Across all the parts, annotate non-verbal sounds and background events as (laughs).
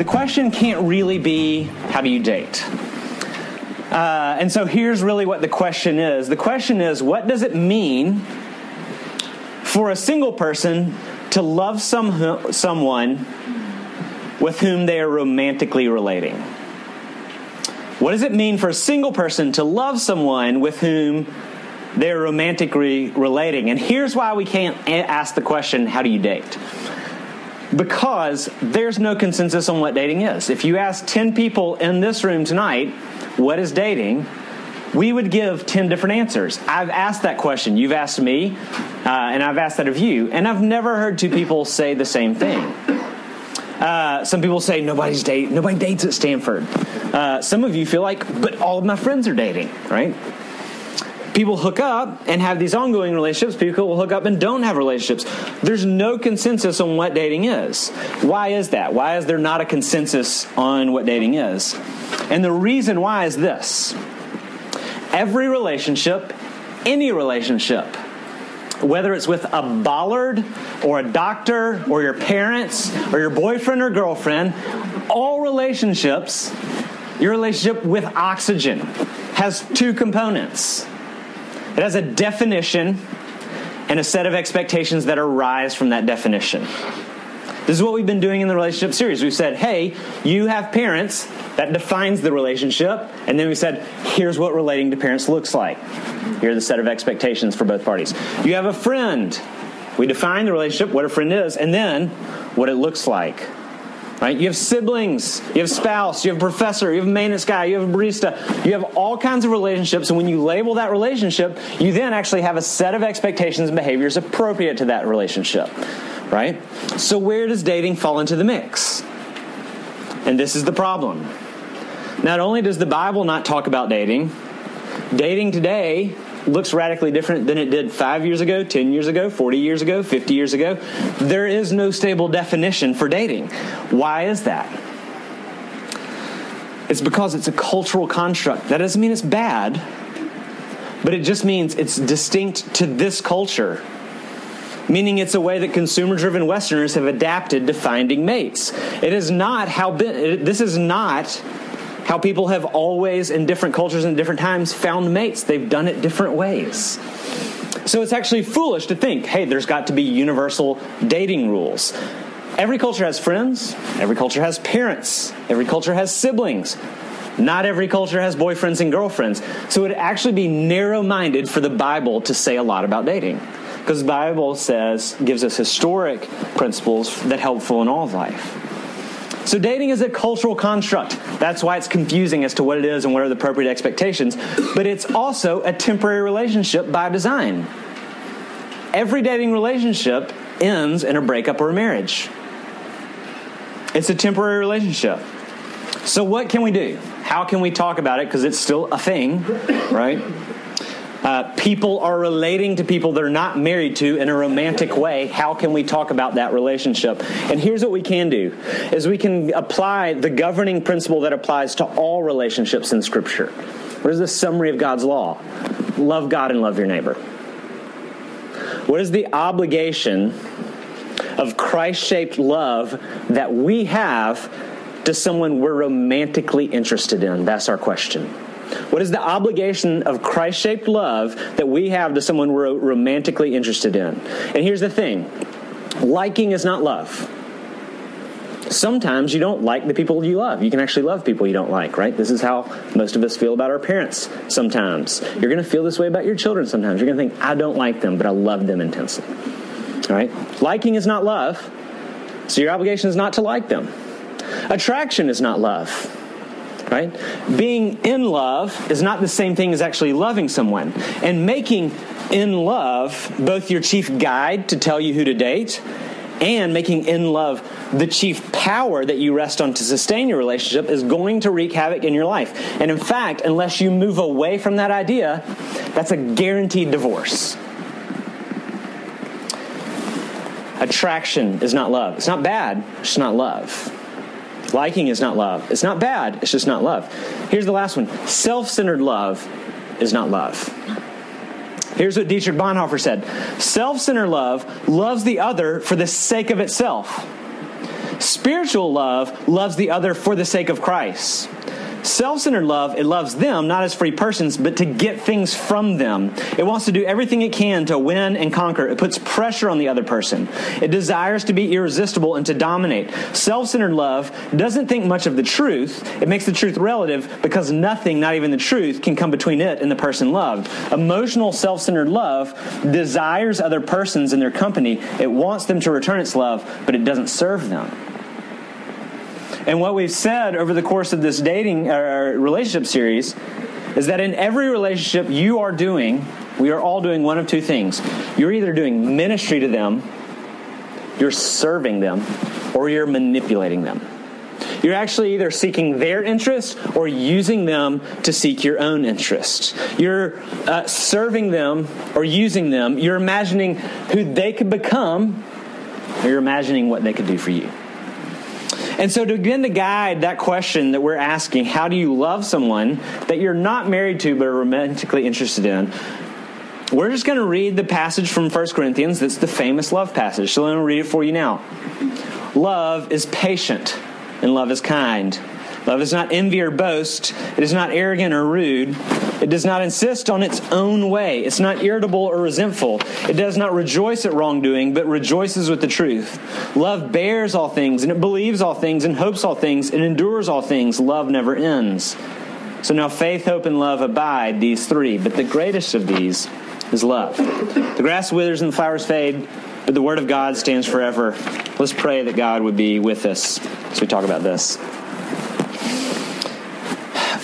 the question can't really be how do you date? Uh, and so here's really what the question is the question is what does it mean for a single person to love some, someone with whom they are romantically relating? What does it mean for a single person to love someone with whom they're romantically relating? And here's why we can't ask the question, how do you date? Because there's no consensus on what dating is. If you ask 10 people in this room tonight, what is dating? We would give 10 different answers. I've asked that question. You've asked me, uh, and I've asked that of you, and I've never heard two people say the same thing. Uh, some people say nobody's date, nobody dates at Stanford. Uh, some of you feel like, but all of my friends are dating, right? People hook up and have these ongoing relationships. People will hook up and don't have relationships. There's no consensus on what dating is. Why is that? Why is there not a consensus on what dating is? And the reason why is this every relationship, any relationship, whether it's with a bollard or a doctor or your parents or your boyfriend or girlfriend, all relationships, your relationship with oxygen has two components. It has a definition and a set of expectations that arise from that definition. This is what we've been doing in the relationship series. We've said, hey, you have parents, that defines the relationship. And then we said, here's what relating to parents looks like. Here's the set of expectations for both parties. You have a friend. We define the relationship, what a friend is, and then what it looks like. Right? You have siblings, you have spouse, you have professor, you have maintenance guy, you have barista, you have all kinds of relationships. And when you label that relationship, you then actually have a set of expectations and behaviors appropriate to that relationship right? So, where does dating fall into the mix? And this is the problem. Not only does the Bible not talk about dating, dating today looks radically different than it did five years ago, 10 years ago, 40 years ago, 50 years ago. There is no stable definition for dating. Why is that? It's because it's a cultural construct. That doesn't mean it's bad, but it just means it's distinct to this culture meaning it's a way that consumer driven Westerners have adapted to finding mates. It is not how, this is not how people have always, in different cultures and different times, found mates. They've done it different ways. So it's actually foolish to think, hey, there's got to be universal dating rules. Every culture has friends, every culture has parents, every culture has siblings. Not every culture has boyfriends and girlfriends. So it would actually be narrow minded for the Bible to say a lot about dating. Because the Bible says, gives us historic principles that helpful in all of life. So dating is a cultural construct. That's why it's confusing as to what it is and what are the appropriate expectations. But it's also a temporary relationship by design. Every dating relationship ends in a breakup or a marriage. It's a temporary relationship. So what can we do? How can we talk about it? Because it's still a thing, right? Uh, people are relating to people they're not married to in a romantic way. How can we talk about that relationship? And here's what we can do is we can apply the governing principle that applies to all relationships in scripture. What is the summary of god's law? Love god and love your neighbor. What is the obligation of christ-shaped love that we have to someone we're romantically interested in? That's our question what is the obligation of Christ shaped love that we have to someone we're romantically interested in? And here's the thing liking is not love. Sometimes you don't like the people you love. You can actually love people you don't like, right? This is how most of us feel about our parents sometimes. You're going to feel this way about your children sometimes. You're going to think, I don't like them, but I love them intensely. All right? Liking is not love, so your obligation is not to like them. Attraction is not love right? Being in love is not the same thing as actually loving someone. And making in love both your chief guide to tell you who to date and making in love the chief power that you rest on to sustain your relationship is going to wreak havoc in your life. And in fact, unless you move away from that idea, that's a guaranteed divorce. Attraction is not love. It's not bad, it's not love. Liking is not love. It's not bad, it's just not love. Here's the last one self centered love is not love. Here's what Dietrich Bonhoeffer said Self centered love loves the other for the sake of itself. Spiritual love loves the other for the sake of Christ. Self centered love, it loves them not as free persons, but to get things from them. It wants to do everything it can to win and conquer. It puts pressure on the other person. It desires to be irresistible and to dominate. Self centered love doesn't think much of the truth. It makes the truth relative because nothing, not even the truth, can come between it and the person loved. Emotional self centered love desires other persons in their company. It wants them to return its love, but it doesn't serve them. And what we've said over the course of this dating uh, relationship series is that in every relationship you are doing, we are all doing one of two things. You're either doing ministry to them, you're serving them, or you're manipulating them. You're actually either seeking their interest or using them to seek your own interest. You're uh, serving them or using them. You're imagining who they could become, or you're imagining what they could do for you. And so, to begin to guide that question that we're asking, how do you love someone that you're not married to but are romantically interested in? We're just going to read the passage from 1 Corinthians that's the famous love passage. So, let me read it for you now. Love is patient, and love is kind. Love is not envy or boast. It is not arrogant or rude. It does not insist on its own way. It's not irritable or resentful. It does not rejoice at wrongdoing, but rejoices with the truth. Love bears all things, and it believes all things, and hopes all things, and endures all things. Love never ends. So now faith, hope, and love abide, these three. But the greatest of these is love. The grass withers and the flowers fade, but the word of God stands forever. Let's pray that God would be with us as we talk about this.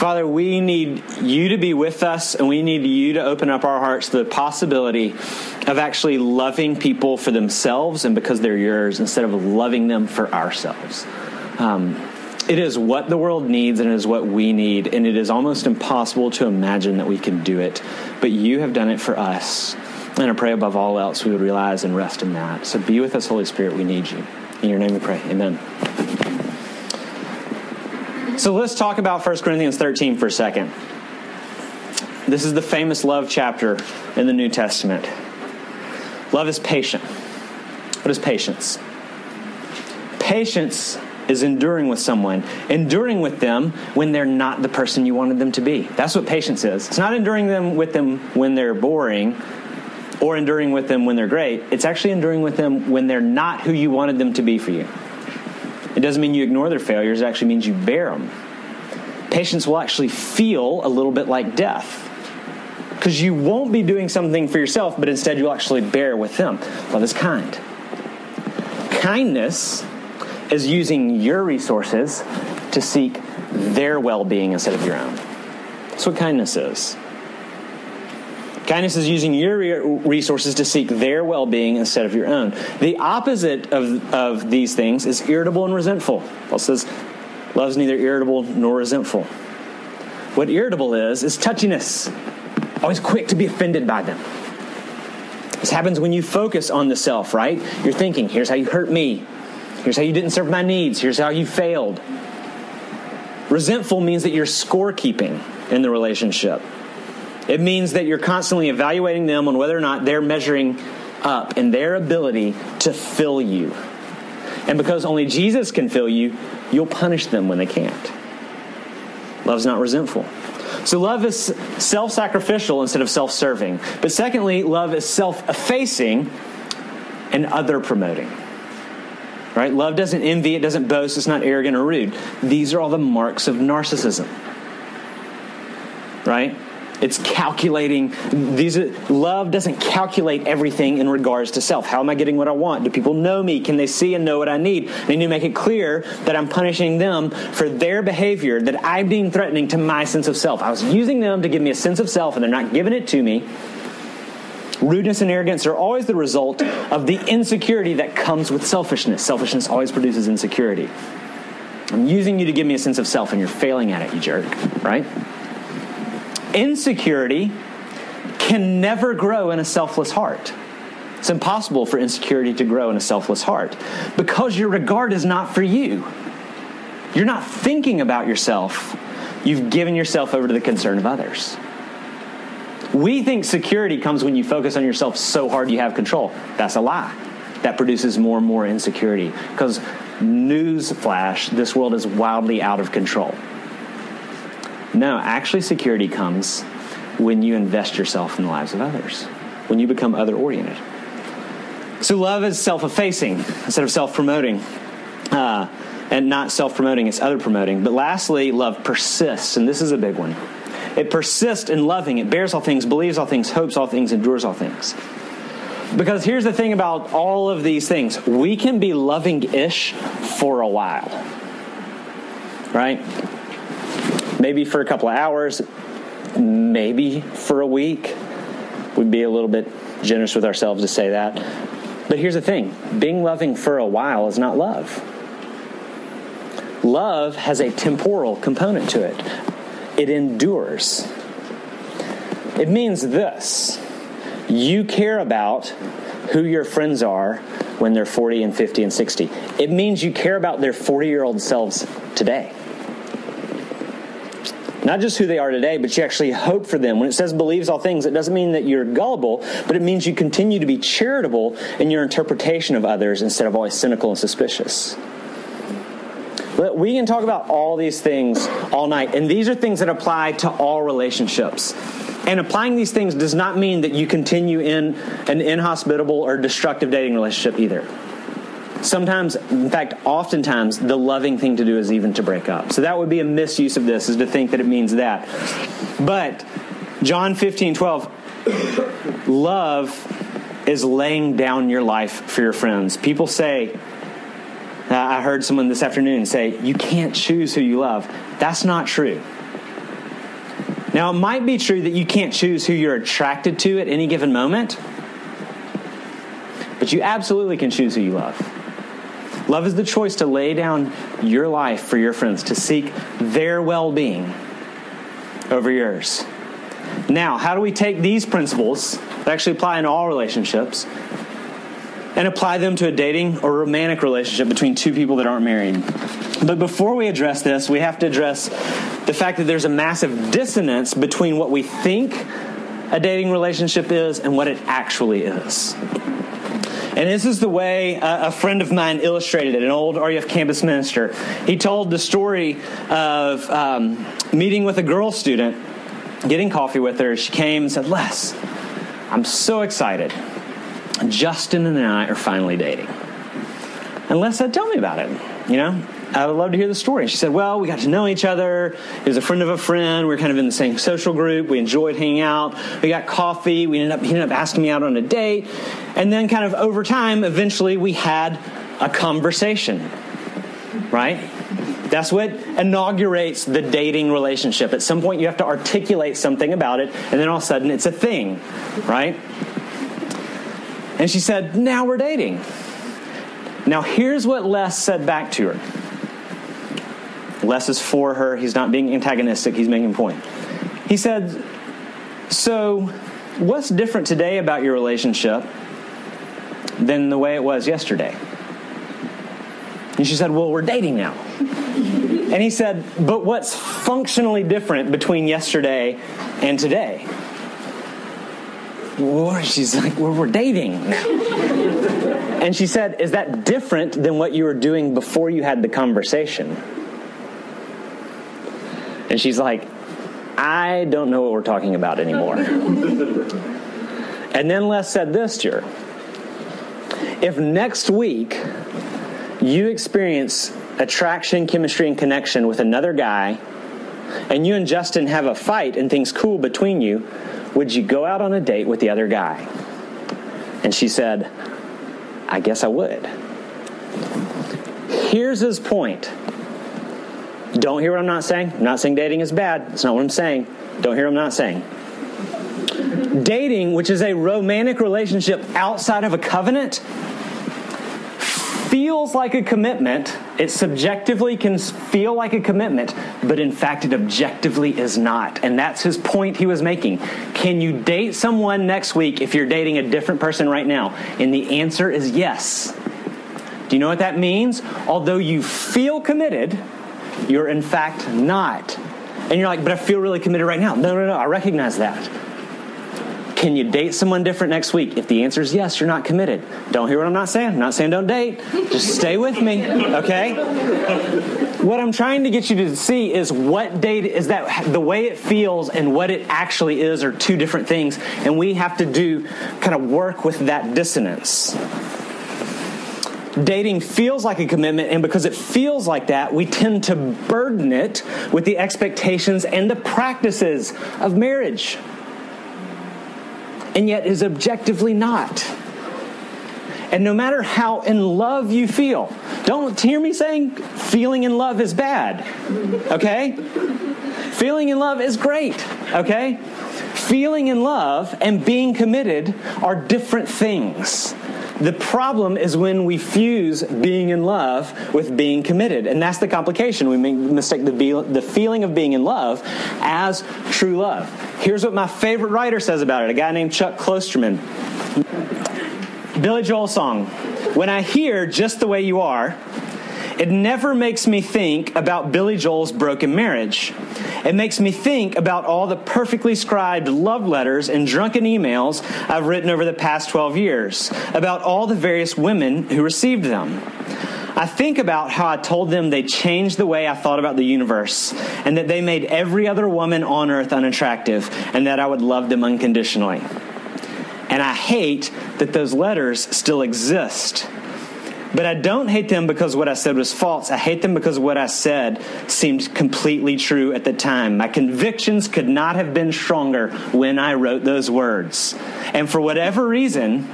Father, we need you to be with us, and we need you to open up our hearts to the possibility of actually loving people for themselves and because they're yours instead of loving them for ourselves. Um, it is what the world needs and it is what we need, and it is almost impossible to imagine that we can do it. But you have done it for us. And I pray above all else we would realize and rest in that. So be with us, Holy Spirit. We need you. In your name we pray. Amen. So let's talk about 1 Corinthians 13 for a second. This is the famous love chapter in the New Testament. Love is patient. What is patience? Patience is enduring with someone, enduring with them when they're not the person you wanted them to be. That's what patience is. It's not enduring them with them when they're boring or enduring with them when they're great. It's actually enduring with them when they're not who you wanted them to be for you. It doesn't mean you ignore their failures, it actually means you bear them. Patience will actually feel a little bit like death because you won't be doing something for yourself, but instead you'll actually bear with them. Love is kind. Kindness is using your resources to seek their well being instead of your own. That's what kindness is. Kindness is using your resources to seek their well being instead of your own. The opposite of, of these things is irritable and resentful. Paul says, Love is neither irritable nor resentful. What irritable is, is touchiness, always quick to be offended by them. This happens when you focus on the self, right? You're thinking, here's how you hurt me. Here's how you didn't serve my needs. Here's how you failed. Resentful means that you're scorekeeping in the relationship. It means that you're constantly evaluating them on whether or not they're measuring up in their ability to fill you. And because only Jesus can fill you, you'll punish them when they can't. Love's not resentful. So love is self sacrificial instead of self serving. But secondly, love is self effacing and other promoting. Right? Love doesn't envy, it doesn't boast, it's not arrogant or rude. These are all the marks of narcissism. Right? It's calculating. These love doesn't calculate everything in regards to self. How am I getting what I want? Do people know me? Can they see and know what I need? I need to make it clear that I'm punishing them for their behavior that I'm being threatening to my sense of self. I was using them to give me a sense of self, and they're not giving it to me. Rudeness and arrogance are always the result of the insecurity that comes with selfishness. Selfishness always produces insecurity. I'm using you to give me a sense of self, and you're failing at it, you jerk, right? Insecurity can never grow in a selfless heart. It's impossible for insecurity to grow in a selfless heart because your regard is not for you. You're not thinking about yourself. You've given yourself over to the concern of others. We think security comes when you focus on yourself so hard you have control. That's a lie. That produces more and more insecurity because news flash, this world is wildly out of control. No, actually, security comes when you invest yourself in the lives of others, when you become other oriented. So, love is self effacing instead of self promoting. Uh, and not self promoting, it's other promoting. But lastly, love persists, and this is a big one. It persists in loving, it bears all things, believes all things, hopes all things, endures all things. Because here's the thing about all of these things we can be loving ish for a while, right? Maybe for a couple of hours, maybe for a week. We'd be a little bit generous with ourselves to say that. But here's the thing being loving for a while is not love. Love has a temporal component to it, it endures. It means this you care about who your friends are when they're 40 and 50 and 60. It means you care about their 40 year old selves today. Not just who they are today, but you actually hope for them. When it says believes all things, it doesn't mean that you're gullible, but it means you continue to be charitable in your interpretation of others instead of always cynical and suspicious. But we can talk about all these things all night, and these are things that apply to all relationships. And applying these things does not mean that you continue in an inhospitable or destructive dating relationship either. Sometimes, in fact, oftentimes, the loving thing to do is even to break up. So that would be a misuse of this, is to think that it means that. But John 15, 12, love is laying down your life for your friends. People say, uh, I heard someone this afternoon say, you can't choose who you love. That's not true. Now, it might be true that you can't choose who you're attracted to at any given moment, but you absolutely can choose who you love. Love is the choice to lay down your life for your friends, to seek their well being over yours. Now, how do we take these principles that actually apply in all relationships and apply them to a dating or romantic relationship between two people that aren't married? But before we address this, we have to address the fact that there's a massive dissonance between what we think a dating relationship is and what it actually is. And this is the way a, friend of mine illustrated it, an old RUF campus minister. He told the story of um, meeting with a girl student, getting coffee with her. She came and said, Les, I'm so excited. Justin and I are finally dating. And Les said, Tell me about it. You know, I would love to hear the story. She said, Well, we got to know each other. He was a friend of a friend. We are kind of in the same social group. We enjoyed hanging out. We got coffee. We ended up, he ended up asking me out on a date. And then, kind of over time, eventually we had a conversation, right? That's what inaugurates the dating relationship. At some point, you have to articulate something about it, and then all of a sudden, it's a thing, right? And she said, Now we're dating. Now, here's what Les said back to her. Les is for her. He's not being antagonistic, he's making a point. He said, So, what's different today about your relationship than the way it was yesterday? And she said, Well, we're dating now. And he said, But what's functionally different between yesterday and today? Well, she's like, well, we're dating and she said, Is that different than what you were doing before you had the conversation? And she's like, I don't know what we're talking about anymore. and then Les said this to her If next week you experience attraction, chemistry, and connection with another guy, and you and Justin have a fight and things cool between you, would you go out on a date with the other guy? And she said, I guess I would. Here's his point don't hear what I'm not saying. I'm not saying dating is bad. That's not what I'm saying. Don't hear what I'm not saying. Dating, which is a romantic relationship outside of a covenant, feels like a commitment. It subjectively can feel like a commitment, but in fact, it objectively is not. And that's his point he was making. Can you date someone next week if you're dating a different person right now? And the answer is yes. Do you know what that means? Although you feel committed, you're in fact not. And you're like, but I feel really committed right now. No, no, no, I recognize that. Can you date someone different next week? If the answer is yes, you're not committed. Don't hear what I'm not saying. I'm not saying don't date. Just stay with me, okay? What I'm trying to get you to see is what date is that the way it feels and what it actually is are two different things. And we have to do kind of work with that dissonance dating feels like a commitment, and because it feels like that, we tend to burden it with the expectations and the practices of marriage. And yet is objectively not. And no matter how in love you feel, don't hear me saying feeling in love is bad, okay? Feeling in love is great, okay? Feeling in love and being committed are different things. The problem is when we fuse being in love with being committed. And that's the complication. We mistake the, be- the feeling of being in love as true love. Here's what my favorite writer says about it a guy named Chuck Klosterman. Billy Joel song. When I hear just the way you are, it never makes me think about Billy Joel's broken marriage. It makes me think about all the perfectly scribed love letters and drunken emails I've written over the past 12 years, about all the various women who received them. I think about how I told them they changed the way I thought about the universe, and that they made every other woman on earth unattractive, and that I would love them unconditionally. And I hate that those letters still exist but I don't hate them because what I said was false. I hate them because what I said seemed completely true at the time. My convictions could not have been stronger when I wrote those words. And for whatever reason,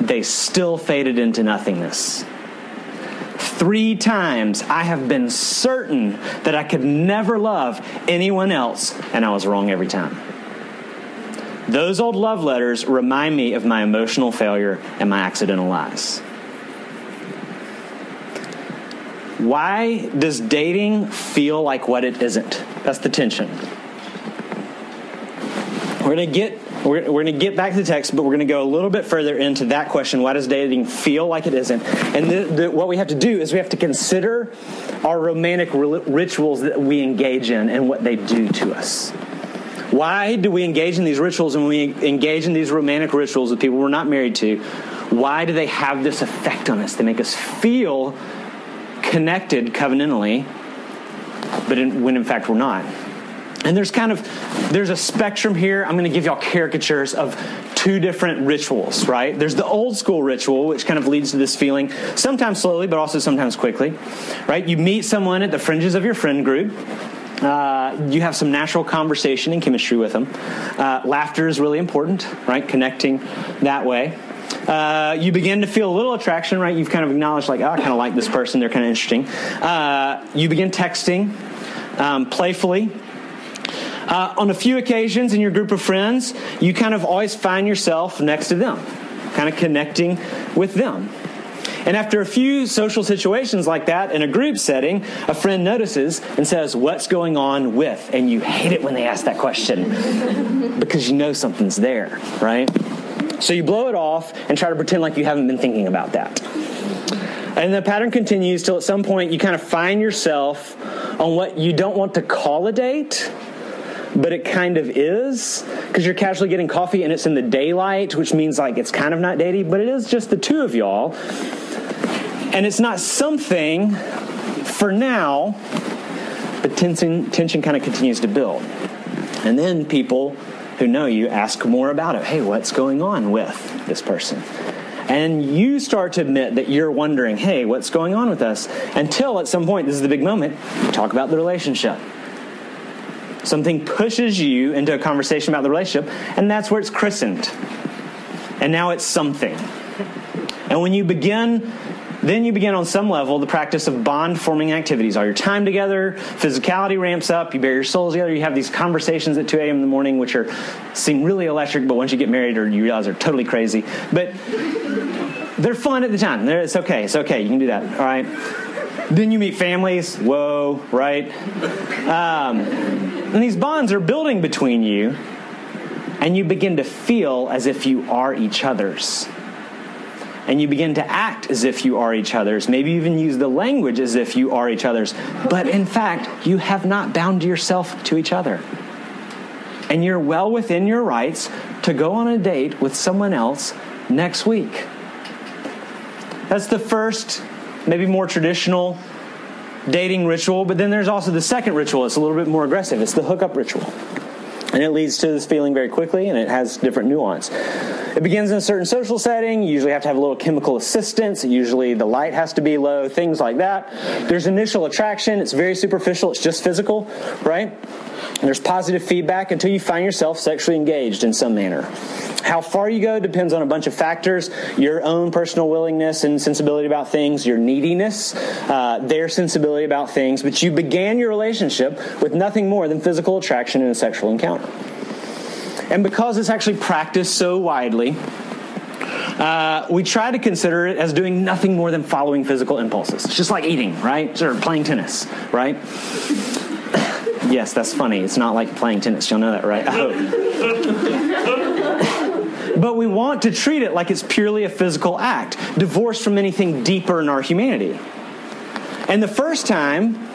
they still faded into nothingness. Three times I have been certain that I could never love anyone else, and I was wrong every time. Those old love letters remind me of my emotional failure and my accidental lies. Why does dating feel like what it isn't? That's the tension. We're going to get we're, we're going to get back to the text, but we're going to go a little bit further into that question. Why does dating feel like it isn't? And the, the, what we have to do is we have to consider our romantic rituals that we engage in and what they do to us. Why do we engage in these rituals and we engage in these romantic rituals with people we're not married to? Why do they have this effect on us? They make us feel connected covenantally, but in, when in fact we're not. And there's kind of there's a spectrum here. I'm going to give y'all caricatures of two different rituals, right? There's the old school ritual, which kind of leads to this feeling, sometimes slowly, but also sometimes quickly, right? You meet someone at the fringes of your friend group. Uh, you have some natural conversation and chemistry with them. Uh, laughter is really important, right? Connecting that way uh, you begin to feel a little attraction, right? You've kind of acknowledged, like, oh, I kind of like this person, they're kind of interesting. Uh, you begin texting um, playfully. Uh, on a few occasions in your group of friends, you kind of always find yourself next to them, kind of connecting with them. And after a few social situations like that in a group setting, a friend notices and says, What's going on with? And you hate it when they ask that question because you know something's there, right? So you blow it off and try to pretend like you haven't been thinking about that. And the pattern continues till at some point you kind of find yourself on what you don't want to call a date, but it kind of is because you're casually getting coffee and it's in the daylight, which means like it's kind of not dating, but it is just the two of y'all. And it's not something for now, but tension, tension kind of continues to build. And then people who know you ask more about it. Hey, what's going on with this person? And you start to admit that you're wondering, hey, what's going on with us? Until at some point, this is the big moment, you talk about the relationship. Something pushes you into a conversation about the relationship, and that's where it's christened. And now it's something. And when you begin then you begin on some level the practice of bond forming activities. All your time together, physicality ramps up, you bear your souls together, you have these conversations at 2 a.m. in the morning, which are seem really electric, but once you get married or you realize they're totally crazy. But they're fun at the time. They're, it's okay, it's okay, you can do that, all right? Then you meet families, whoa, right? Um, and these bonds are building between you, and you begin to feel as if you are each other's and you begin to act as if you are each other's, maybe even use the language as if you are each other's, but in fact, you have not bound yourself to each other. And you're well within your rights to go on a date with someone else next week. That's the first, maybe more traditional dating ritual, but then there's also the second ritual. It's a little bit more aggressive. It's the hookup ritual. And it leads to this feeling very quickly, and it has different nuance. It begins in a certain social setting. You usually have to have a little chemical assistance. Usually the light has to be low, things like that. There's initial attraction. It's very superficial. It's just physical, right? There's positive feedback until you find yourself sexually engaged in some manner. How far you go depends on a bunch of factors your own personal willingness and sensibility about things, your neediness, uh, their sensibility about things, but you began your relationship with nothing more than physical attraction and a sexual encounter. And because it's actually practiced so widely, uh, we try to consider it as doing nothing more than following physical impulses. It's just like eating, right? Or playing tennis, right? Yes, that's funny. It's not like playing tennis. You'll know that, right? I (laughs) hope. but we want to treat it like it's purely a physical act, divorced from anything deeper in our humanity. And the first time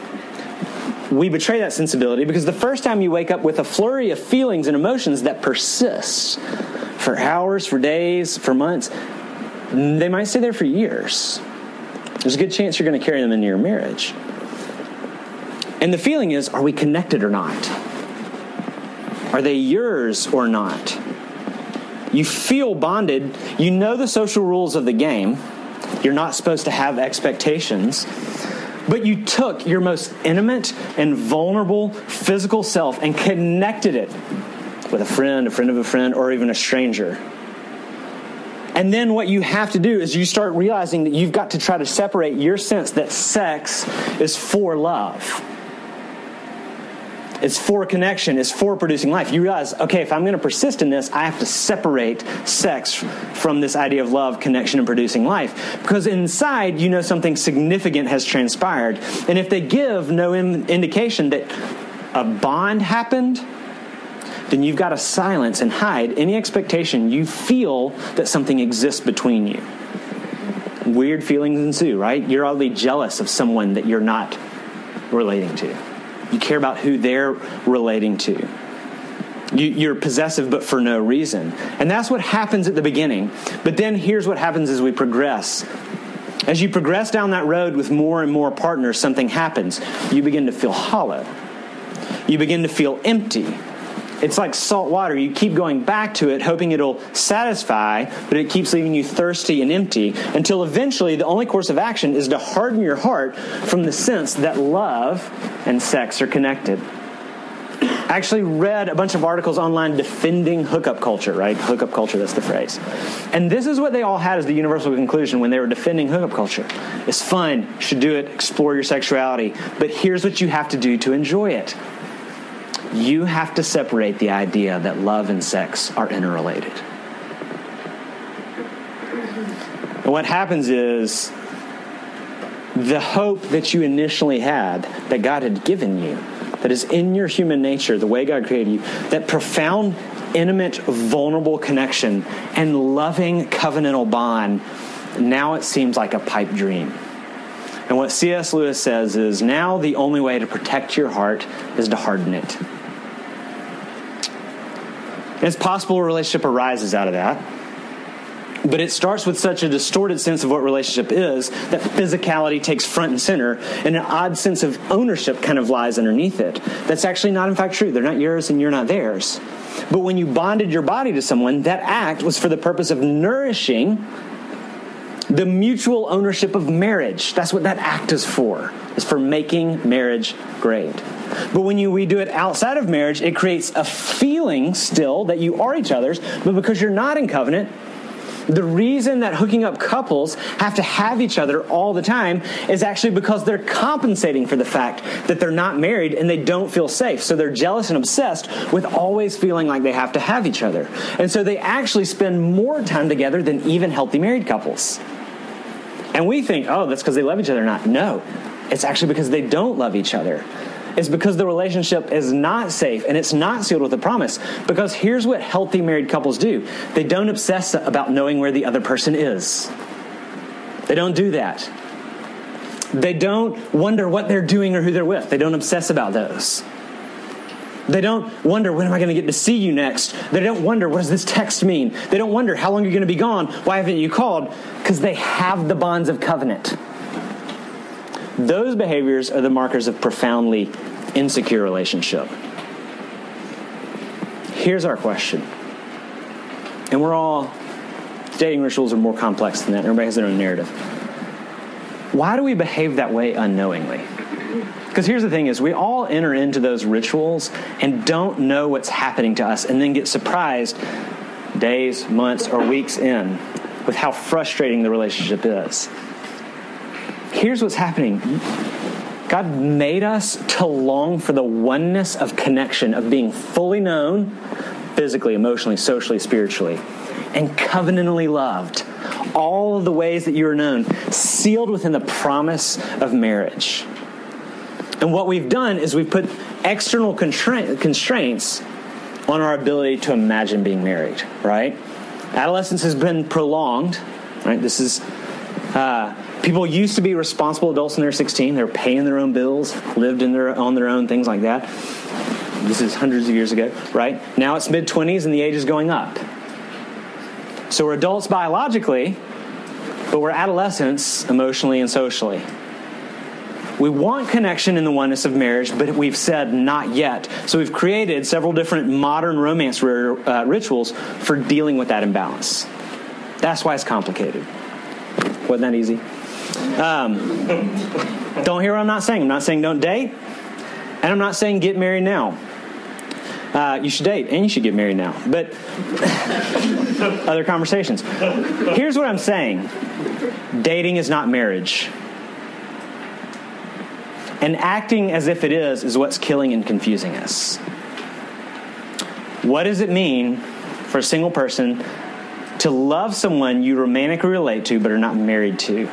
we betray that sensibility because the first time you wake up with a flurry of feelings and emotions that persist for hours, for days, for months, they might stay there for years. There's a good chance you're going to carry them into your marriage. And the feeling is are we connected or not? Are they yours or not? You feel bonded. You know the social rules of the game. You're not supposed to have expectations. But you took your most intimate and vulnerable physical self and connected it with a friend, a friend of a friend, or even a stranger. And then what you have to do is you start realizing that you've got to try to separate your sense that sex is for love. It's for connection, it's for producing life. You realize, okay, if I'm going to persist in this, I have to separate sex from this idea of love, connection, and producing life. Because inside, you know something significant has transpired. And if they give no indication that a bond happened, then you've got to silence and hide any expectation you feel that something exists between you. Weird feelings ensue, right? You're oddly jealous of someone that you're not relating to. You care about who they're relating to. You, are possessive, but for no reason. And that's what happens at the beginning. But then here's what happens as we progress. As you progress down that road with more and more partners, something happens. You begin to feel hollow. You begin to feel empty. It's like salt water. You keep going back to it, hoping it'll satisfy, but it keeps leaving you thirsty and empty until eventually the only course of action is to harden your heart from the sense that love and sex are connected. I actually read a bunch of articles online defending hookup culture, right? Hookup culture, that's the phrase. And this is what they all had as the universal conclusion when they were defending hookup culture. It's fun, should do it, explore your sexuality, but here's what you have to do to enjoy it you have to separate the idea that love and sex are interrelated. And what happens is the hope that you initially had, that God had given you, that is in your human nature, the way God created you, that profound, intimate, vulnerable connection and loving covenantal bond, now it seems like a pipe dream. And what C.S. Lewis says is now the only way to protect your heart is to harden it. It's possible a relationship arises out of that. But it starts with such a distorted sense of what relationship is that physicality takes front and center, and an odd sense of ownership kind of lies underneath it. That's actually not, in fact, true. They're not yours and you're not theirs. But when you bonded your body to someone, that act was for the purpose of nourishing the mutual ownership of marriage. That's what that act is for. It's for making marriage great. But when you, we do it outside of marriage, it creates a feeling still that you are each other's, but because you're not in covenant, the reason that hooking up couples have to have each other all the time is actually because they're compensating for the fact that they're not married and they don't feel safe. So they're jealous and obsessed with always feeling like they have to have each other. And so they actually spend more time together than even healthy married couples. And we think, oh, that's because they love each other. Not. No, it's actually because they don't love each other It's because the relationship is not safe and it's not sealed with a promise. Because here's what healthy married couples do they don't obsess about knowing where the other person is, they don't do that. They don't wonder what they're doing or who they're with. They don't obsess about those. They don't wonder, when am I going to get to see you next? They don't wonder, what does this text mean? They don't wonder, how long are you going to be gone? Why haven't you called? Because they have the bonds of covenant. Those behaviors are the markers of profoundly insecure relationship. Here's our question. And we're all, dating rituals are more complex than that. Everybody has their own narrative. Why do we behave that way unknowingly? Because here's the thing is we all enter into those rituals and don't know what's happening to us and then get surprised days, months, or weeks in with how frustrating the relationship is. Here's what's happening. God made us to long for the oneness of connection, of being fully known physically, emotionally, socially, spiritually, and covenantally loved. All of the ways that you are known, sealed within the promise of marriage. And what we've done is we've put external constraints on our ability to imagine being married, right? Adolescence has been prolonged, right? This is, uh, people used to be responsible adults when they were 16. They were paying their own bills, lived in their, on their own, things like that. This is hundreds of years ago, right? Now it's mid 20s and the age is going up. So we're adults biologically, but we're adolescents emotionally and socially. We want connection in the oneness of marriage, but we've said not yet. So we've created several different modern romance uh, rituals for dealing with that imbalance. That's why it's complicated. Wasn't that easy? Um, don't hear what I'm not saying. I'm not saying don't date, and I'm not saying get married now. Uh, you should date and you should get married now. But (laughs) other conversations. Here's what I'm saying dating is not marriage. And acting as if it is is what's killing and confusing us. What does it mean for a single person to love someone you romantically relate to but are not married to?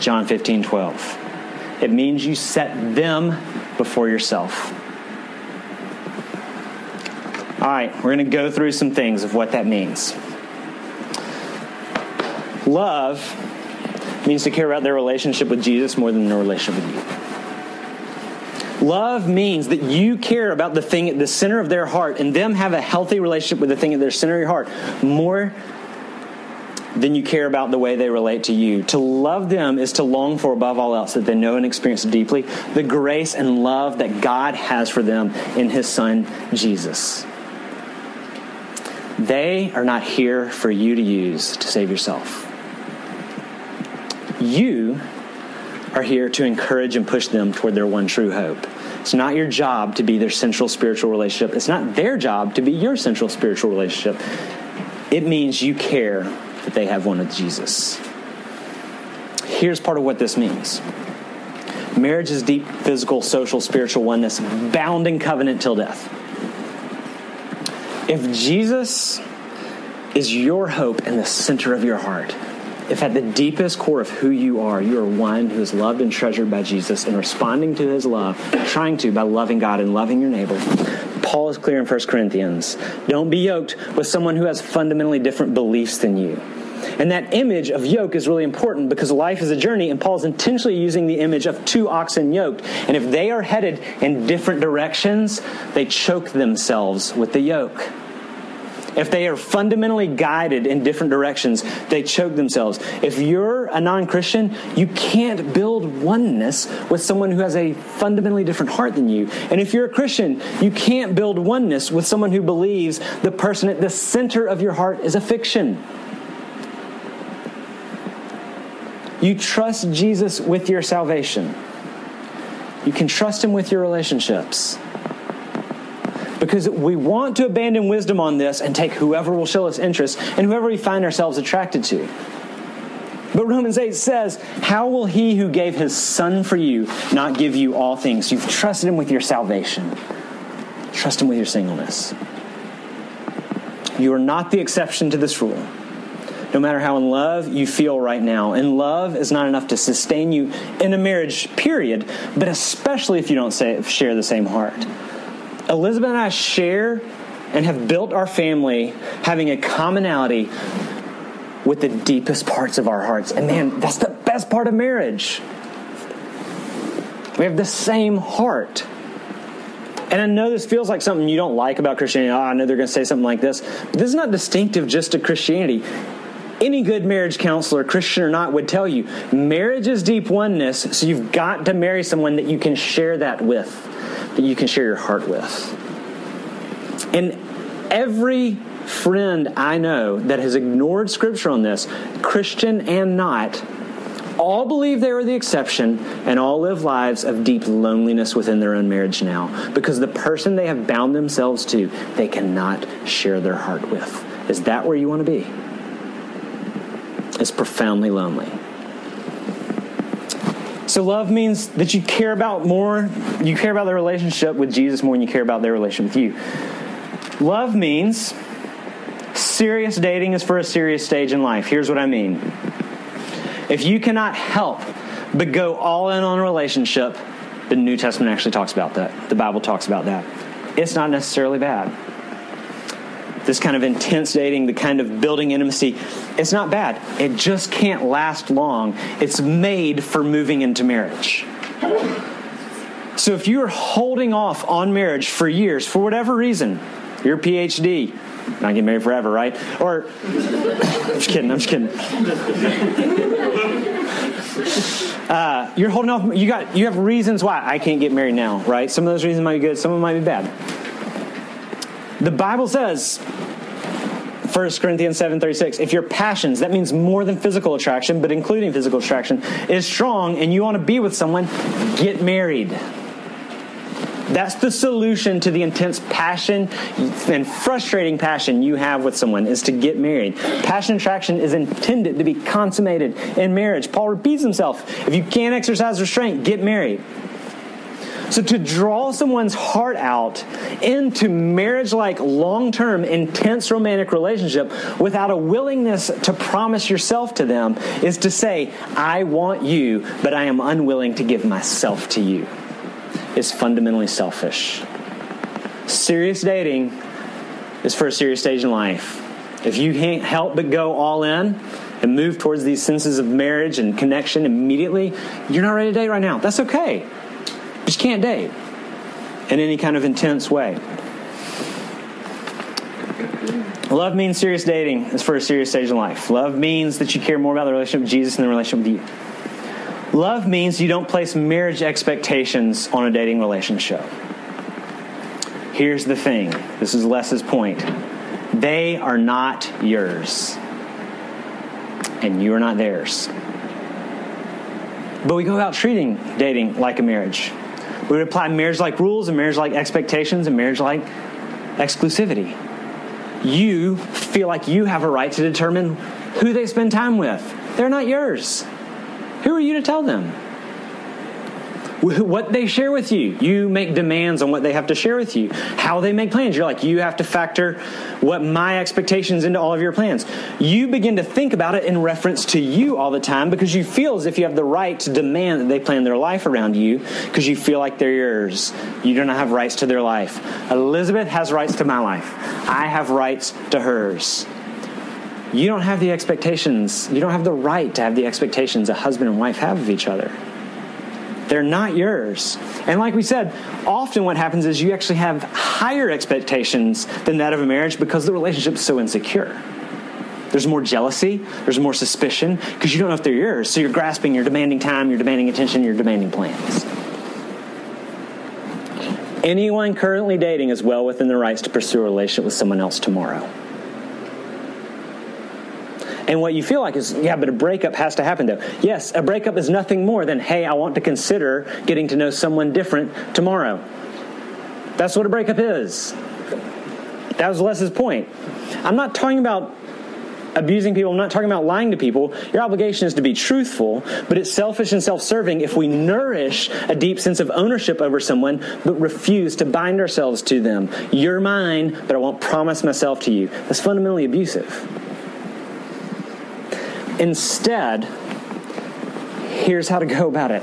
John 15, 12. It means you set them before yourself. All right, we're going to go through some things of what that means. Love means to care about their relationship with Jesus more than their relationship with you. Love means that you care about the thing at the center of their heart and them have a healthy relationship with the thing at their center of your heart more than you care about the way they relate to you. To love them is to long for, above all else, that they know and experience deeply the grace and love that God has for them in His Son, Jesus. They are not here for you to use to save yourself. You are here to encourage and push them toward their one true hope. It's not your job to be their central spiritual relationship. It's not their job to be your central spiritual relationship. It means you care that they have one with Jesus. Here's part of what this means marriage is deep physical, social, spiritual oneness, bound in covenant till death. If Jesus is your hope in the center of your heart, if at the deepest core of who you are, you are one who is loved and treasured by Jesus and responding to his love, trying to by loving God and loving your neighbor, Paul is clear in 1 Corinthians. Don't be yoked with someone who has fundamentally different beliefs than you. And that image of yoke is really important because life is a journey, and Paul's intentionally using the image of two oxen yoked. And if they are headed in different directions, they choke themselves with the yoke. If they are fundamentally guided in different directions, they choke themselves. If you're a non Christian, you can't build oneness with someone who has a fundamentally different heart than you. And if you're a Christian, you can't build oneness with someone who believes the person at the center of your heart is a fiction. You trust Jesus with your salvation. You can trust him with your relationships because we want to abandon wisdom on this and take whoever will show us interest and whoever we find ourselves attracted to. But Romans 8 says, How will he who gave his son for you not give you all things? You've trusted him with your salvation, trust him with your singleness. You are not the exception to this rule. No matter how in love you feel right now. And love is not enough to sustain you in a marriage, period, but especially if you don't say, share the same heart. Elizabeth and I share and have built our family having a commonality with the deepest parts of our hearts. And man, that's the best part of marriage. We have the same heart. And I know this feels like something you don't like about Christianity. Oh, I know they're going to say something like this. But this is not distinctive just to Christianity. Any good marriage counselor, Christian or not, would tell you marriage is deep oneness, so you've got to marry someone that you can share that with, that you can share your heart with. And every friend I know that has ignored Scripture on this, Christian and not, all believe they are the exception and all live lives of deep loneliness within their own marriage now because the person they have bound themselves to, they cannot share their heart with. Is that where you want to be? It's profoundly lonely. So, love means that you care about more, you care about the relationship with Jesus more than you care about their relationship with you. Love means serious dating is for a serious stage in life. Here's what I mean if you cannot help but go all in on a relationship, the New Testament actually talks about that. The Bible talks about that. It's not necessarily bad. This kind of intense dating, the kind of building intimacy, it's not bad. It just can't last long. It's made for moving into marriage. So if you are holding off on marriage for years, for whatever reason, your PhD, not get married forever, right? Or, (coughs) I'm just kidding, I'm just kidding. Uh, you're holding off. You got. You have reasons why I can't get married now, right? Some of those reasons might be good. Some of them might be bad. The Bible says, 1 Corinthians 7:36, if your passions, that means more than physical attraction, but including physical attraction, is strong and you want to be with someone, get married. That's the solution to the intense passion and frustrating passion you have with someone is to get married. Passion attraction is intended to be consummated in marriage. Paul repeats himself. If you can't exercise restraint, get married. So, to draw someone's heart out into marriage like long term, intense romantic relationship without a willingness to promise yourself to them is to say, I want you, but I am unwilling to give myself to you is fundamentally selfish. Serious dating is for a serious stage in life. If you can't help but go all in and move towards these senses of marriage and connection immediately, you're not ready to date right now. That's okay. You can't date in any kind of intense way. Love means serious dating is for a serious stage in life. Love means that you care more about the relationship with Jesus than the relationship with you. Love means you don't place marriage expectations on a dating relationship. Here's the thing this is Les's point they are not yours, and you are not theirs. But we go about treating dating like a marriage. We would apply marriage like rules and marriage like expectations and marriage like exclusivity. You feel like you have a right to determine who they spend time with. They're not yours. Who are you to tell them? What they share with you. You make demands on what they have to share with you. How they make plans. You're like, you have to factor what my expectations into all of your plans. You begin to think about it in reference to you all the time because you feel as if you have the right to demand that they plan their life around you because you feel like they're yours. You do not have rights to their life. Elizabeth has rights to my life. I have rights to hers you don't have the expectations, you don't have the right to have the expectations a husband and wife have of each other. They're not yours. And like we said, often what happens is you actually have higher expectations than that of a marriage because the relationship's so insecure. There's more jealousy, there's more suspicion because you don't know if they're yours. So you're grasping, you're demanding time, you're demanding attention, you're demanding plans. Anyone currently dating is well within their rights to pursue a relationship with someone else tomorrow. And what you feel like is, yeah, but a breakup has to happen though. Yes, a breakup is nothing more than, hey, I want to consider getting to know someone different tomorrow. That's what a breakup is. That was Les's point. I'm not talking about abusing people. I'm not talking about lying to people. Your obligation is to be truthful, but it's selfish and self serving if we nourish a deep sense of ownership over someone, but refuse to bind ourselves to them. You're mine, but I won't promise myself to you. That's fundamentally abusive. Instead, here's how to go about it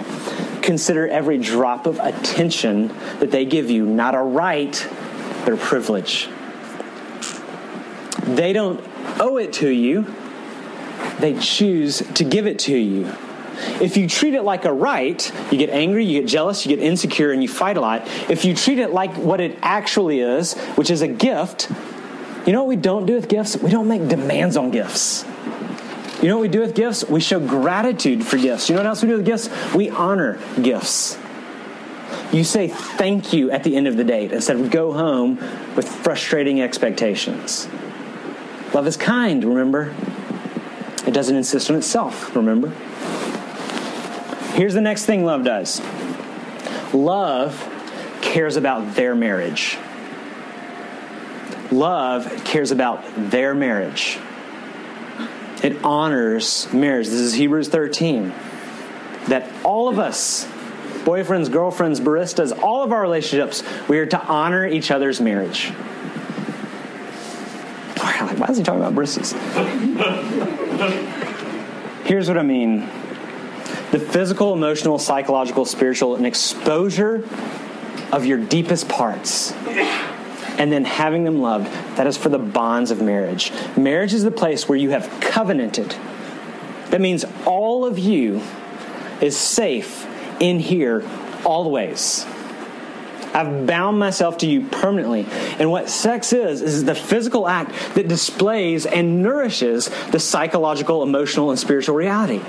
consider every drop of attention that they give you not a right, but a privilege. They don't owe it to you, they choose to give it to you. If you treat it like a right, you get angry, you get jealous, you get insecure, and you fight a lot. If you treat it like what it actually is, which is a gift, you know what we don't do with gifts? We don't make demands on gifts. You know what we do with gifts? We show gratitude for gifts. You know what else we do with gifts? We honor gifts. You say thank you at the end of the date instead of go home with frustrating expectations. Love is kind, remember? It doesn't insist on itself, remember? Here's the next thing love does love cares about their marriage. Love cares about their marriage. It honors marriage. This is Hebrews 13. That all of us, boyfriends, girlfriends, baristas, all of our relationships, we are to honor each other's marriage. Why is he talking about baristas? Here's what I mean the physical, emotional, psychological, spiritual, and exposure of your deepest parts and then having them loved, that is for the bonds of marriage. Marriage is the place where you have covenanted. That means all of you is safe in here always. I've bound myself to you permanently. And what sex is, is the physical act that displays and nourishes the psychological, emotional, and spiritual reality.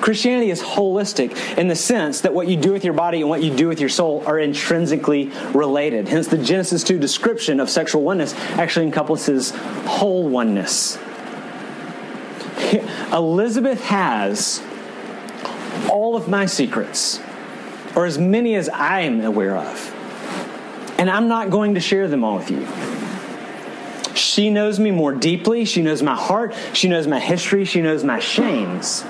Christianity is holistic in the sense that what you do with your body and what you do with your soul are intrinsically related. Hence, the Genesis 2 description of sexual oneness actually encompasses whole oneness. (laughs) Elizabeth has all of my secrets, or as many as I am aware of. And I'm not going to share them all with you. She knows me more deeply. She knows my heart. She knows my history. She knows my shames.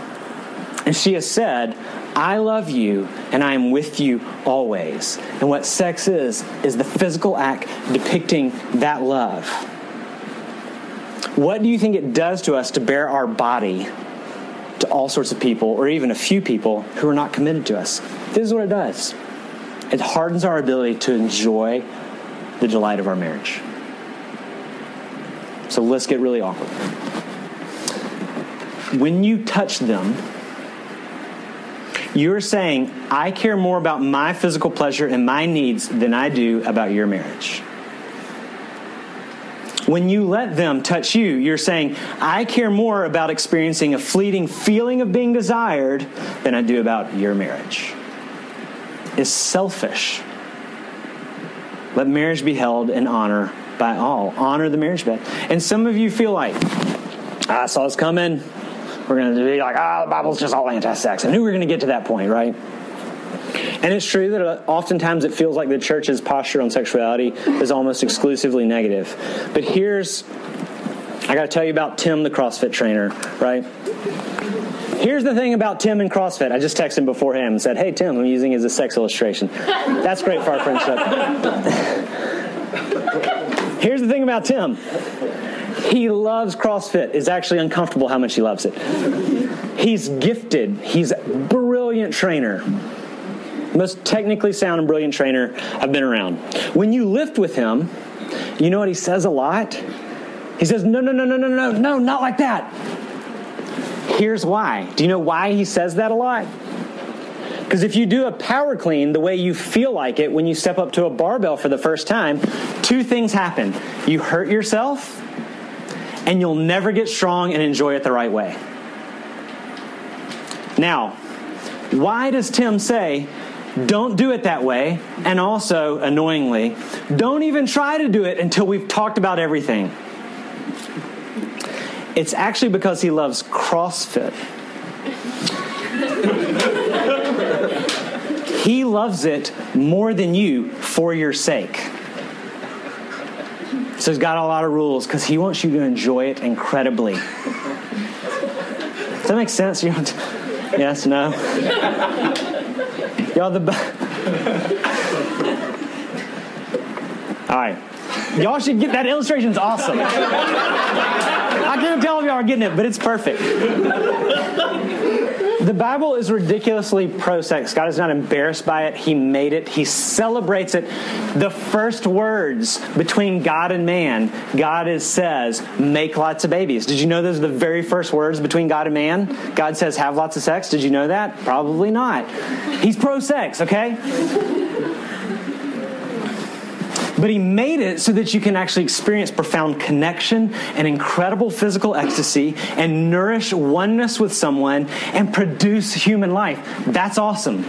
And she has said, I love you and I am with you always. And what sex is, is the physical act depicting that love. What do you think it does to us to bear our body to all sorts of people, or even a few people who are not committed to us? This is what it does it hardens our ability to enjoy the delight of our marriage. So let's get really awkward. When you touch them, you're saying, I care more about my physical pleasure and my needs than I do about your marriage. When you let them touch you, you're saying, I care more about experiencing a fleeting feeling of being desired than I do about your marriage. It's selfish. Let marriage be held in honor by all. Honor the marriage bed. And some of you feel like, I saw this coming. We're going to be like, ah, the Bible's just all anti sex. I knew we were going to get to that point, right? And it's true that uh, oftentimes it feels like the church's posture on sexuality is almost exclusively negative. But here's, I got to tell you about Tim, the CrossFit trainer, right? Here's the thing about Tim and CrossFit. I just texted him beforehand and said, hey, Tim, I'm using it as a sex illustration. That's great for our friendship. (laughs) Here's the thing about Tim he loves CrossFit. It's actually uncomfortable how much he loves it. He's gifted. He's a brilliant trainer. Most technically sound and brilliant trainer I've been around. When you lift with him, you know what he says a lot? He says, No, no, no, no, no, no, no, not like that. Here's why. Do you know why he says that a lot? Because if you do a power clean the way you feel like it when you step up to a barbell for the first time, two things happen. You hurt yourself and you'll never get strong and enjoy it the right way. Now, why does Tim say, don't do it that way, and also, annoyingly, don't even try to do it until we've talked about everything? It's actually because he loves CrossFit. (laughs) he loves it more than you for your sake. So he's got a lot of rules because he wants you to enjoy it incredibly. Does that make sense? You to, yes, no? Y'all the (laughs) All right. Y'all should get that illustration's awesome. I can't tell if y'all are getting it, but it's perfect. The Bible is ridiculously pro sex. God is not embarrassed by it. He made it, He celebrates it. The first words between God and man, God is, says, make lots of babies. Did you know those are the very first words between God and man? God says, have lots of sex. Did you know that? Probably not. He's pro sex, okay? But he made it so that you can actually experience profound connection and incredible physical ecstasy and nourish oneness with someone and produce human life. That's awesome.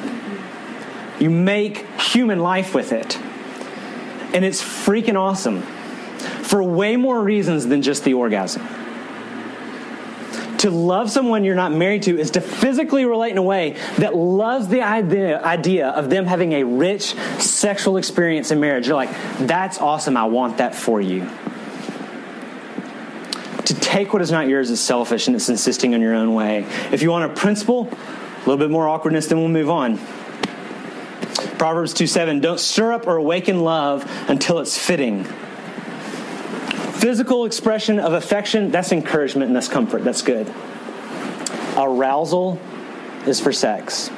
You make human life with it. And it's freaking awesome for way more reasons than just the orgasm to love someone you're not married to is to physically relate in a way that loves the idea, of them having a rich sexual experience in marriage. You're like, that's awesome. I want that for you. To take what is not yours is selfish and it's insisting on your own way. If you want a principle, a little bit more awkwardness, then we'll move on. Proverbs 2 7, don't stir up or awaken love until it's fitting Physical expression of affection, that's encouragement and that's comfort. That's good. Arousal is for sex.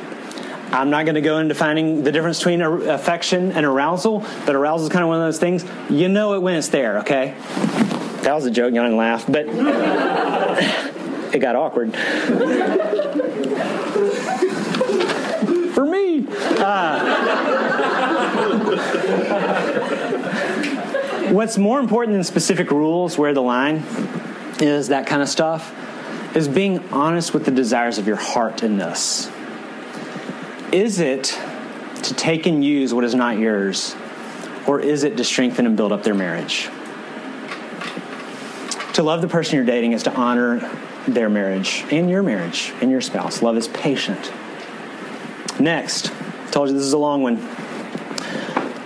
I'm not going to go into defining the difference between affection and arousal, but arousal is kind of one of those things. You know it when it's there, okay? That was a joke, y'all didn't laugh, but (laughs) it got awkward. (laughs) For me. Uh, What's more important than specific rules, where the line is, that kind of stuff, is being honest with the desires of your heart in this. Is it to take and use what is not yours, or is it to strengthen and build up their marriage? To love the person you're dating is to honor their marriage and your marriage and your spouse. Love is patient. Next, told you this is a long one,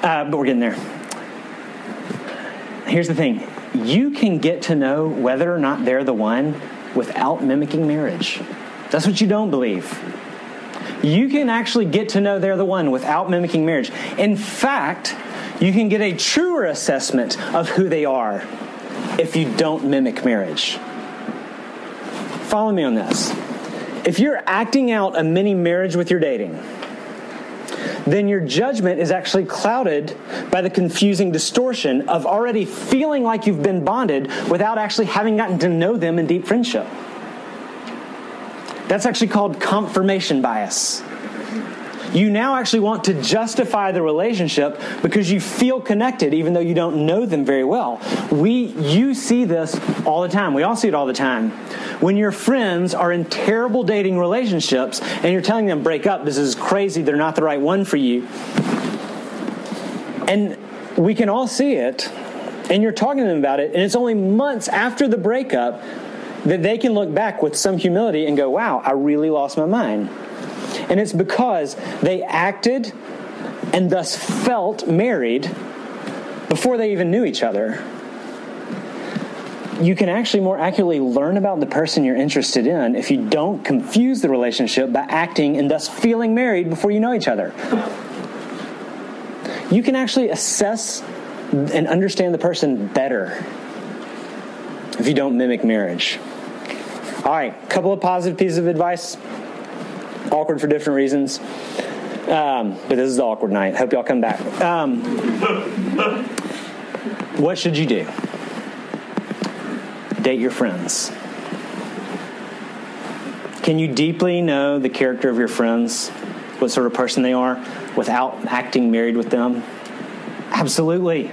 uh, but we're getting there here's the thing you can get to know whether or not they're the one without mimicking marriage. That's what you don't believe. You can actually get to know they're the one without mimicking marriage. In fact, you can get a truer assessment of who they are if you don't mimic marriage. Follow me on this. If you're acting out a mini marriage with your dating, then your judgment is actually clouded by the confusing distortion of already feeling like you've been bonded without actually having gotten to know them in deep friendship. That's actually called confirmation bias. You now actually want to justify the relationship because you feel connected even though you don't know them very well. We you see this all the time. We all see it all the time when your friends are in terrible dating relationships and you're telling them, break up, this is crazy, they're not the right one for you. And we can all see it, and you're talking to them about it, and it's only months after the breakup that they can look back with some humility and go, wow, I really lost my mind. And it's because they acted and thus felt married before they even knew each other you can actually more accurately learn about the person you're interested in if you don't confuse the relationship by acting and thus feeling married before you know each other. You can actually assess and understand the person better if you don't mimic marriage. All right, a couple of positive pieces of advice. Awkward for different reasons. Um, but this is the awkward night. Hope y'all come back. Um, what should you do? date your friends? Can you deeply know the character of your friends, what sort of person they are, without acting married with them? Absolutely.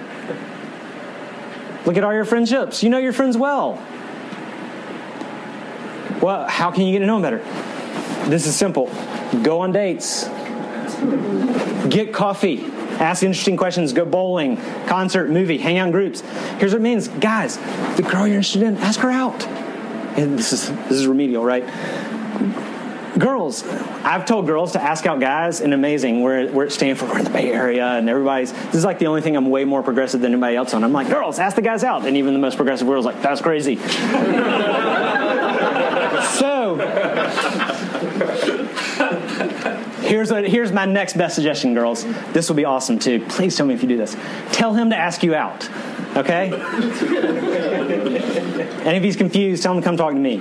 Look at all your friendships. You know your friends well. Well, how can you get to know them better? This is simple go on dates, get coffee, ask interesting questions, go bowling, concert, movie, hang out in groups. Here's what it means, guys. The girl you're interested in, ask her out. And this is this is remedial, right? Girls, I've told girls to ask out guys, and amazing. We're, we're at Stanford, we're in the Bay Area, and everybody's. This is like the only thing I'm way more progressive than anybody else on. I'm like, girls, ask the guys out, and even the most progressive girls like, that's crazy. (laughs) so, Here's, here's my next best suggestion, girls. This will be awesome too. Please tell me if you do this. Tell him to ask you out, okay? and if he's confused, tell him to come talk to me.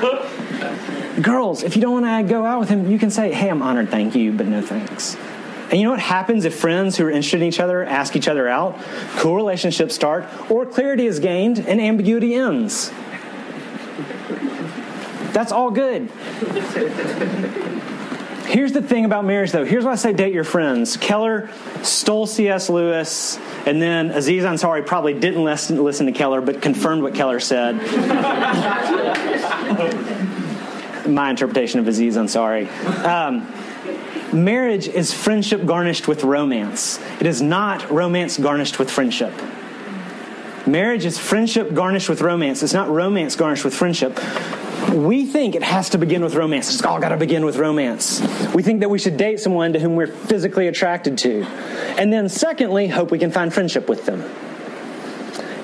But, Girls, if you don't want to go out with him, you can say, hey, I'm honored, thank you, but no thanks. And you know what happens if friends who are interested in each other ask each other out? Cool relationships start, or clarity is gained and ambiguity ends. That's all good. Here's the thing about marriage, though. Here's why I say date your friends. Keller stole C.S. Lewis, and then Aziz Ansari probably didn't listen, listen to Keller, but confirmed what Keller said. (laughs) My interpretation of Aziz Ansari. Um, marriage is friendship garnished with romance. It is not romance garnished with friendship. Marriage is friendship garnished with romance. It's not romance garnished with friendship we think it has to begin with romance. It's all got to begin with romance. We think that we should date someone to whom we're physically attracted to. And then, secondly, hope we can find friendship with them.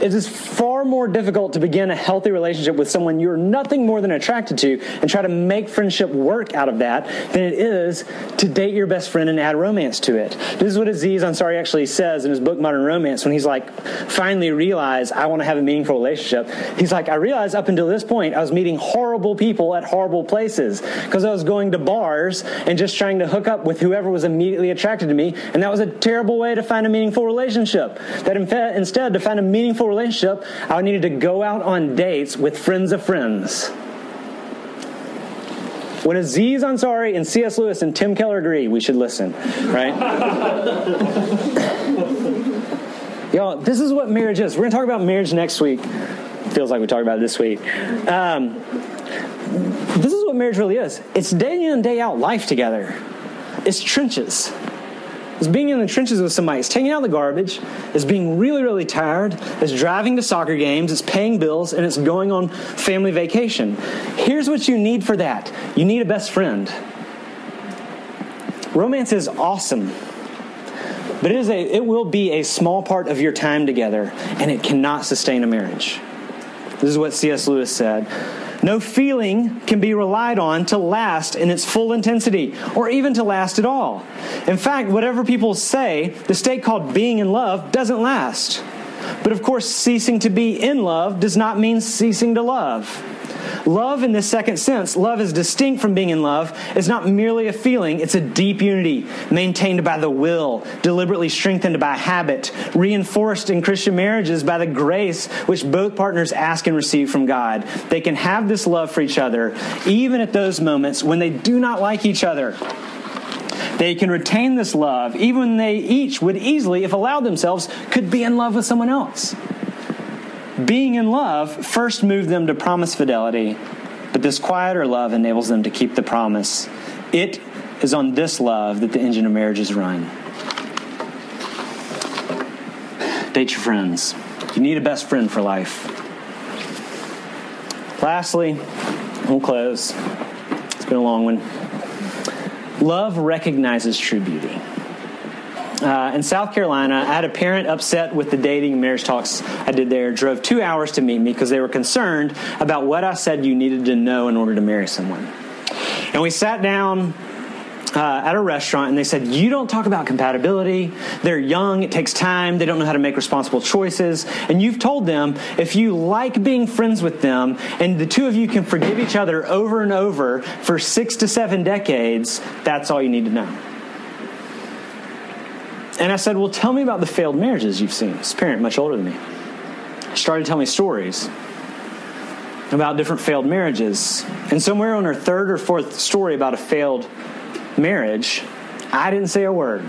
It is far more difficult to begin a healthy relationship with someone you're nothing more than attracted to and try to make friendship work out of that than it is to date your best friend and add romance to it. This is what Aziz Ansari actually says in his book Modern Romance when he's like, finally realize I want to have a meaningful relationship. He's like, I realized up until this point I was meeting horrible people at horrible places because I was going to bars and just trying to hook up with whoever was immediately attracted to me, and that was a terrible way to find a meaningful relationship. That instead, to find a meaningful relationship, I needed to go out on dates with friends of friends. When Aziz Ansari and C.S. Lewis and Tim Keller agree, we should listen, right? (laughs) Y'all, this is what marriage is. We're going to talk about marriage next week. Feels like we talked about it this week. Um, this is what marriage really is it's day in and day out life together, it's trenches. It's being in the trenches with somebody. It's taking out the garbage. It's being really, really tired. It's driving to soccer games. It's paying bills. And it's going on family vacation. Here's what you need for that you need a best friend. Romance is awesome. But it, is a, it will be a small part of your time together, and it cannot sustain a marriage. This is what C.S. Lewis said. No feeling can be relied on to last in its full intensity or even to last at all. In fact, whatever people say, the state called being in love doesn't last. But of course, ceasing to be in love does not mean ceasing to love. Love, in this second sense, love is distinct from being in love. It's not merely a feeling, it's a deep unity maintained by the will, deliberately strengthened by habit, reinforced in Christian marriages by the grace which both partners ask and receive from God. They can have this love for each other, even at those moments when they do not like each other. They can retain this love, even when they each would easily, if allowed themselves, could be in love with someone else. Being in love first moved them to promise fidelity, but this quieter love enables them to keep the promise. It is on this love that the engine of marriage is run. Date your friends. You need a best friend for life. Lastly, we'll close. It's been a long one. Love recognizes true beauty. Uh, in South Carolina, I had a parent upset with the dating marriage talks I did there, drove two hours to meet me because they were concerned about what I said you needed to know in order to marry someone. And we sat down uh, at a restaurant and they said, You don't talk about compatibility. They're young, it takes time, they don't know how to make responsible choices. And you've told them if you like being friends with them and the two of you can forgive each other over and over for six to seven decades, that's all you need to know. And I said, Well, tell me about the failed marriages you've seen. This parent, much older than me, started telling me stories about different failed marriages. And somewhere on her third or fourth story about a failed marriage, I didn't say a word.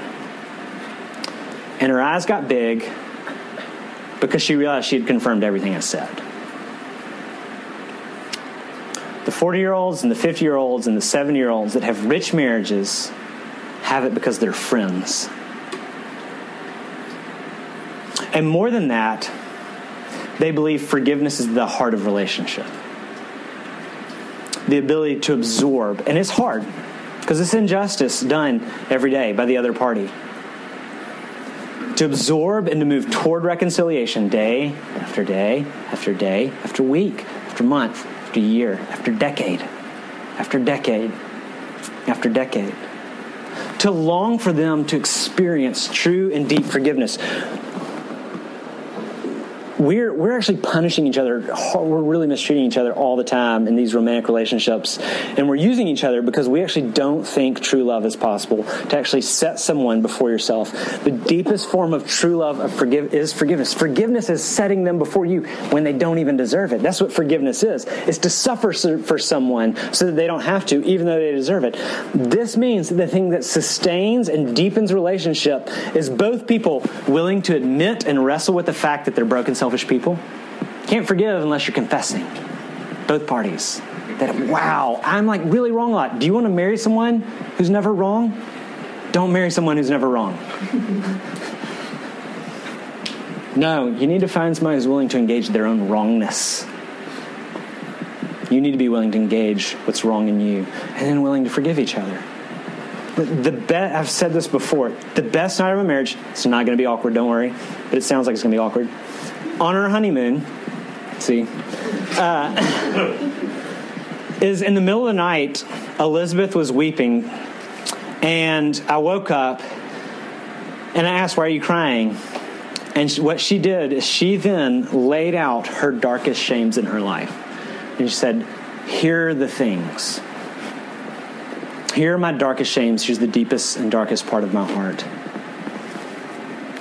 And her eyes got big because she realized she had confirmed everything I said. The 40 year olds and the 50 year olds and the 70 year olds that have rich marriages have it because they're friends and more than that, they believe forgiveness is the heart of relationship. The ability to absorb, and it's hard because it's injustice done every day by the other party. To absorb and to move toward reconciliation day after day after day after week after month after year after decade after decade after decade. To long for them to experience true and deep forgiveness we're we're actually punishing each other. We're really mistreating each other all the time in these romantic relationships, and we're using each other because we actually don't think true love is possible. To actually set someone before yourself, the deepest form of true love of forgive is forgiveness. Forgiveness is setting them before you when they don't even deserve it. That's what forgiveness is. It's to suffer for someone so that they don't have to, even though they deserve it. This means that the thing that sustains and deepens relationship is both people willing to admit and wrestle with the fact that they're broken selfish people. Can't forgive unless you're confessing. Both parties. That, wow, I'm like really wrong a lot. Do you want to marry someone who's never wrong? Don't marry someone who's never wrong. (laughs) no, you need to find somebody who's willing to engage their own wrongness. You need to be willing to engage what's wrong in you and then willing to forgive each other. The be- I've said this before. The best night of a marriage, it's not going to be awkward, don't worry, but it sounds like it's going to be awkward on our honeymoon, see, uh, (coughs) is in the middle of the night, Elizabeth was weeping, and I woke up and I asked, Why are you crying? And what she did is she then laid out her darkest shames in her life. And she said, Here are the things. Here are my darkest shames. Here's the deepest and darkest part of my heart.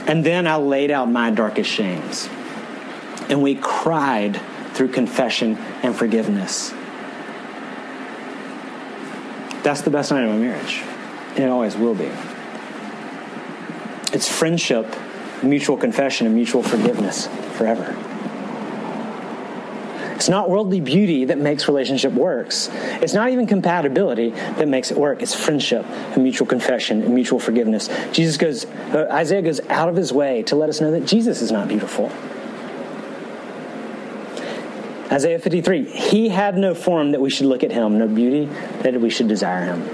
And then I laid out my darkest shames and we cried through confession and forgiveness. That's the best night of a marriage, and it always will be. It's friendship, mutual confession, and mutual forgiveness forever. It's not worldly beauty that makes relationship works. It's not even compatibility that makes it work. It's friendship and mutual confession and mutual forgiveness. Jesus goes, uh, Isaiah goes out of his way to let us know that Jesus is not beautiful. Isaiah 53 He had no form that we should look at him, no beauty that we should desire him.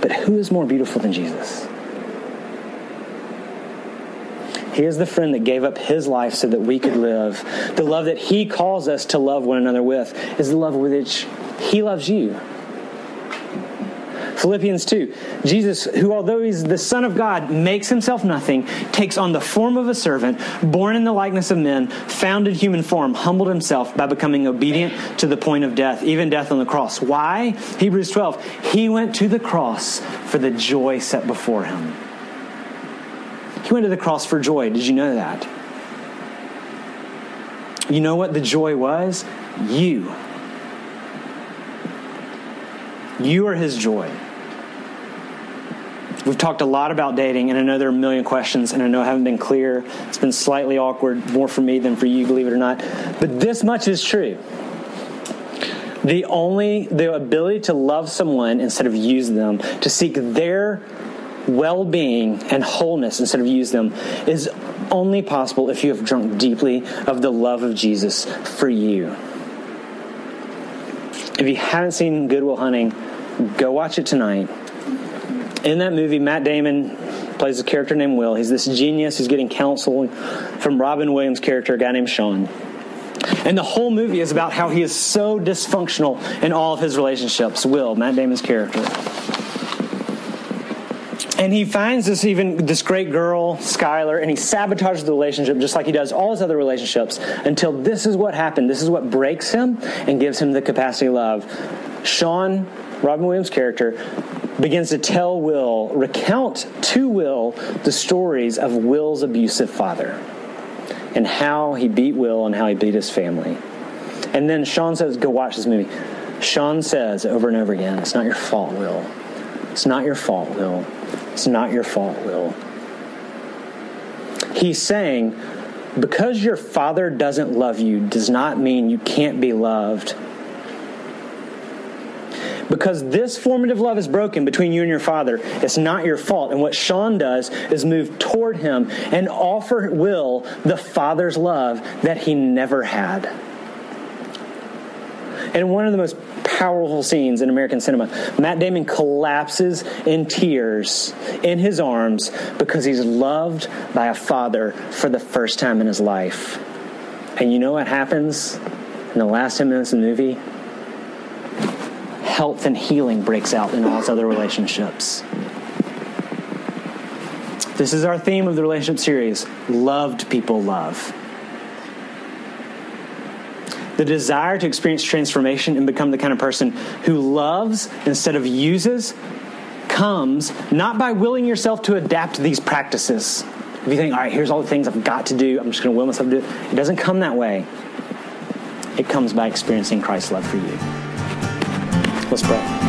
But who is more beautiful than Jesus? He is the friend that gave up his life so that we could live. The love that he calls us to love one another with is the love with which he loves you. Philippians 2. Jesus, who although he's the Son of God, makes himself nothing, takes on the form of a servant, born in the likeness of men, found in human form, humbled himself by becoming obedient to the point of death, even death on the cross. Why? Hebrews 12. He went to the cross for the joy set before him. He went to the cross for joy. Did you know that? You know what the joy was? You. You are his joy. We've talked a lot about dating, and I know there are a million questions, and I know I haven't been clear. It's been slightly awkward, more for me than for you, believe it or not. But this much is true. The only, the ability to love someone instead of use them, to seek their well being and wholeness instead of use them, is only possible if you have drunk deeply of the love of Jesus for you. If you haven't seen Good Will Hunting, go watch it tonight in that movie, Matt Damon plays a character named Will. He's this genius who's getting counsel from Robin Williams' character, a guy named Sean. And the whole movie is about how he is so dysfunctional in all of his relationships. Will, Matt Damon's character. And he finds this even this great girl, Skylar, and he sabotages the relationship just like he does all his other relationships until this is what happened. This is what breaks him and gives him the capacity to love. Sean, Robin Williams' character, begins to tell Will, recount to Will the stories of Will's abusive father and how he beat Will and how he beat his family. And then Sean says, Go watch this movie. Sean says over and over again, It's not your fault, Will. It's not your fault, Will. It's not your fault, Will. He's saying, because your father doesn't love you does not mean you can't be loved because this formative love is broken between you and your father. It's not your fault. And what Sean does is move toward him and offer Will the father's love that he never had. And one of the most powerful scenes in American cinema, Matt Damon collapses in tears in his arms because he's loved by a father for the first time in his life. And you know what happens in the last 10 minutes of the movie? Health and healing breaks out in all his other relationships. This is our theme of the relationship series loved people love. the desire to experience transformation and become the kind of person who loves instead of uses comes not by willing yourself to adapt these practices. If you think, all right, here's all the things I've got to do, I'm just going to will myself to do it, it doesn't come that way. It comes by experiencing Christ's love for you. Pray.